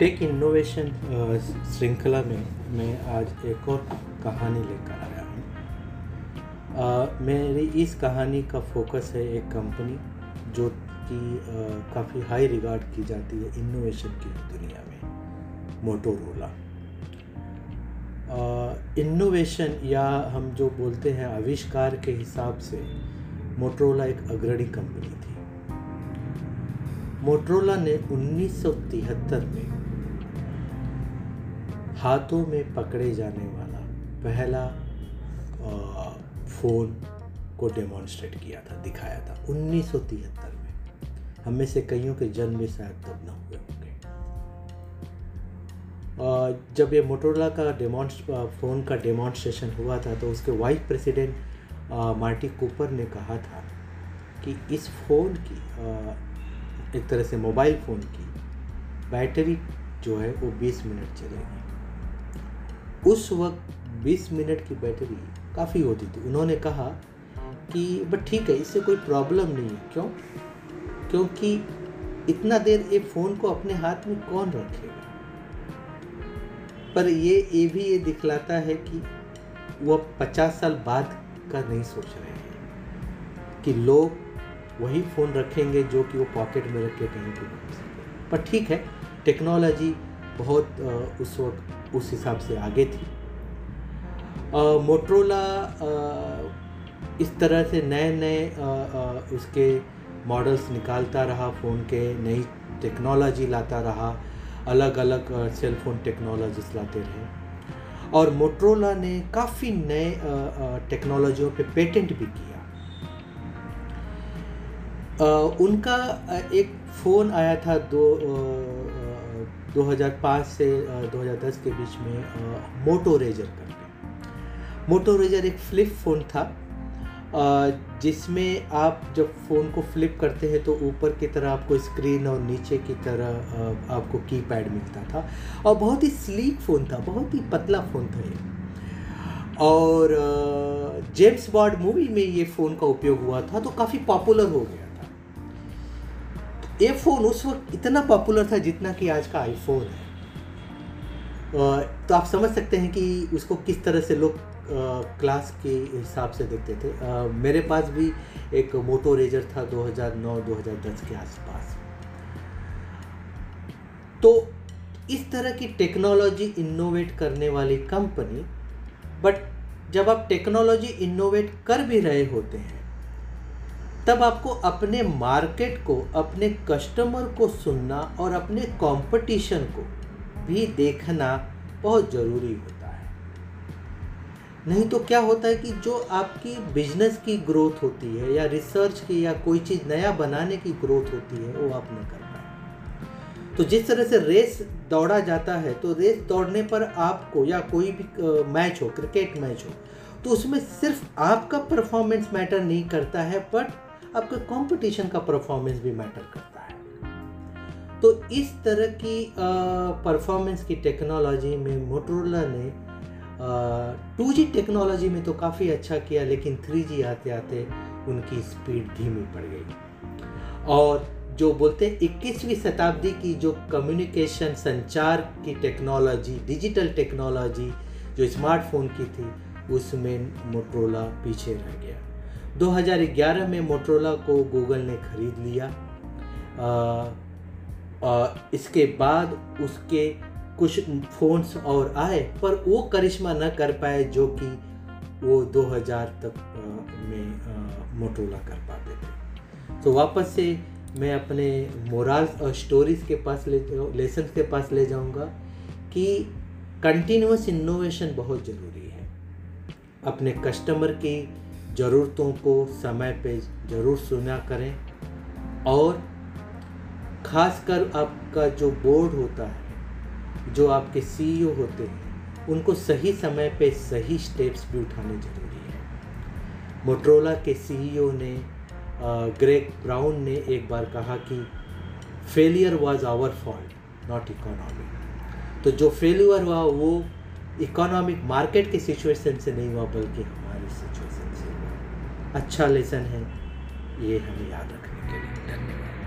Tech innovation श्रृंखला में मैं आज एक और कहानी लेकर आया हूँ। मेरी इस कहानी का फोकस है एक कंपनी जो कि काफ़ी हाई रिगार्ड की जाती है इनोवेशन की दुनिया में मोटोरोला इनोवेशन या हम जो बोलते हैं आविष्कार के हिसाब से मोटरोला एक अग्रणी कंपनी थी। मोटरोला ने 1973 में हाथों में पकड़े जाने वाला पहला फ़ोन को डेमोन्स्ट्रेट किया था दिखाया था 1973 में। हम में से कईयों के जन्म शायद तब न हुए होंगे। जब ये मोटरोला का डेमोन्स्ट फ़ोन का डेमोन्स्ट्रेशन हुआ था तो उसके वाइस प्रेसिडेंट मार्टी कूपर ने कहा था कि इस फ़ोन की अ, एक तरह से मोबाइल फ़ोन की बैटरी जो है वो 20 मिनट चलेगी। उस वक्त 20 मिनट की बैटरी काफ़ी होती थी। उन्होंने कहा कि, बट ठीक है, इससे कोई प्रॉब्लम नहीं है। क्यों? क्योंकि इतना देर ये फ़ोन को अपने हाथ में कौन रखेगा? पर ये ये भी ये दिखलाता है कि वह पचास साल बाद का नहीं सोच रहे हैं कि लोग वही फ़ोन रखेंगे जो कि वो पॉकेट में रख कहीं पर ठीक है, टेक्नोलॉजी बहुत उस वक्त उस हिसाब से आगे थी। मोटरोला इस तरह से नए नए उसके मॉडल्स निकालता रहा फ़ोन के नई टेक्नोलॉजी लाता रहा अलग अलग सेल फ़ोन टेक्नोलॉजीज़ लाते रहे। और मोटरोला ने काफ़ी नए टेक्नोलॉजियों पे पेटेंट भी किया। अ, उनका एक फ़ोन आया था दो 2005 से अ, 2010 के बीच में मोटो रेजर करके मोटो रेजर एक फ्लिप फ़ोन था जिसमें आप जब फ़ोन को फ्लिप करते हैं तो ऊपर की तरह आपको स्क्रीन और नीचे की तरह आपको कीपैड मिलता था। और बहुत ही स्लीक फ़ोन था बहुत ही पतला फ़ोन था ये। और जेम्स बॉन्ड मूवी में ये फ़ोन का उपयोग हुआ था तो काफ़ी पॉपुलर हो गया। ये फ़ोन उस वक्त इतना पॉपुलर था जितना कि आज का आईफोन है। तो आप समझ सकते हैं कि उसको किस तरह से लोग क्लास के हिसाब से देखते थे। मेरे पास भी एक मोटो रेजर था 2009-2010 के आसपास। तो इस तरह की टेक्नोलॉजी इनोवेट करने वाली कंपनी बट जब आप टेक्नोलॉजी इनोवेट कर भी रहे होते हैं तब आपको अपने मार्केट को, अपने कस्टमर को सुनना और अपने कंपटीशन को भी देखना बहुत ज़रूरी होता है। नहीं तो क्या होता है कि जो आपकी बिज़नेस की ग्रोथ होती है या रिसर्च की या कोई चीज़ नया बनाने की ग्रोथ होती है, वो आप नहीं कर पाए तो जिस तरह से रेस दौड़ा जाता है तो रेस दौड़ने पर आपको या कोई भी मैच हो, क्रिकेट मैच हो तो उसमें सिर्फ़ आपका परफॉर्मेंस मैटर नहीं करता है, बट आपके कंपटीशन का परफॉर्मेंस भी मैटर करता है। तो इस तरह की परफॉर्मेंस की टेक्नोलॉजी में मोटरोला ने टू जी टेक्नोलॉजी में तो काफ़ी अच्छा किया, लेकिन थ्री जी आते आते उनकी स्पीड धीमी पड़ गई। और जो बोलते हैं इक्कीसवीं शताब्दी की जो कम्युनिकेशन संचार की टेक्नोलॉजी डिजिटल टेक्नोलॉजी जो स्मार्टफ़ोन की थी, उसमें मोटरोला पीछे रह गया। 2011 में मोटरोला को गूगल ने खरीद लिया। आ, आ, इसके बाद उसके कुछ फ़ोन्स और आए पर वो करिश्मा न कर पाए जो कि वो 2000 तक आ, में मोटरोला कर पाते थे। तो वापस से मैं अपने मोराल्स और स्टोरीज के पास ले लेसन के पास ले जाऊँगा कि कंटिन्यूस इनोवेशन बहुत ज़रूरी है। अपने कस्टमर की ज़रूरतों को समय पे ज़रूर सुना करें और ख़ासकर आपका जो बोर्ड होता है, जो आपके सीईओ होते हैं, उनको सही समय पे सही स्टेप्स भी उठाने ज़रूरी है। मोटरोला के सीईओ ने ग्रेग ब्राउन ने एक बार कहा कि failure was our fault not economic तो जो फेलियर हुआ, वो इकोनॉमिक मार्केट की सिचुएशन से नहीं हुआ, बल्कि हमारी सिचुएशन से हुआ। अच्छा लेसन है, ये हमें याद रखने के लिए। धन्यवाद।